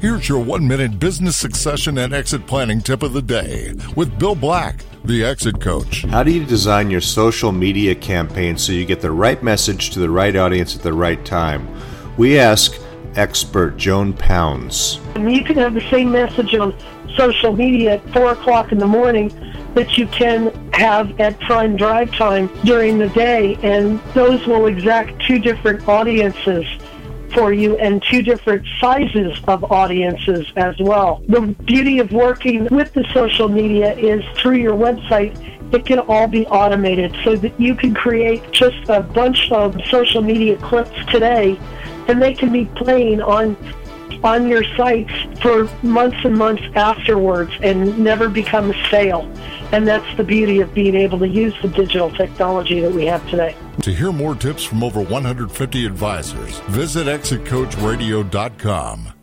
Here's your one minute business succession and exit planning tip of the day with Bill Black, the exit coach. How do you design your social media campaign so you get the right message to the right audience at the right time? We ask expert Joan Pounds. You can have the same message on social media at 4 o'clock in the morning that you can have at prime drive time during the day, and those will exact two different audiences for you and two different sizes of audiences as well. The beauty of working with the social media is through your website, it can all be automated so that you can create just a bunch of social media clips today and they can be playing on on your sites for months and months afterwards and never become stale. And that's the beauty of being able to use the digital technology that we have today. To hear more tips from over 150 advisors, visit exitcoachradio.com.